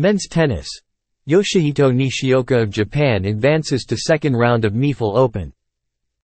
Men's tennis. Yoshihito Nishioka of Japan advances to second round of Mifal Open.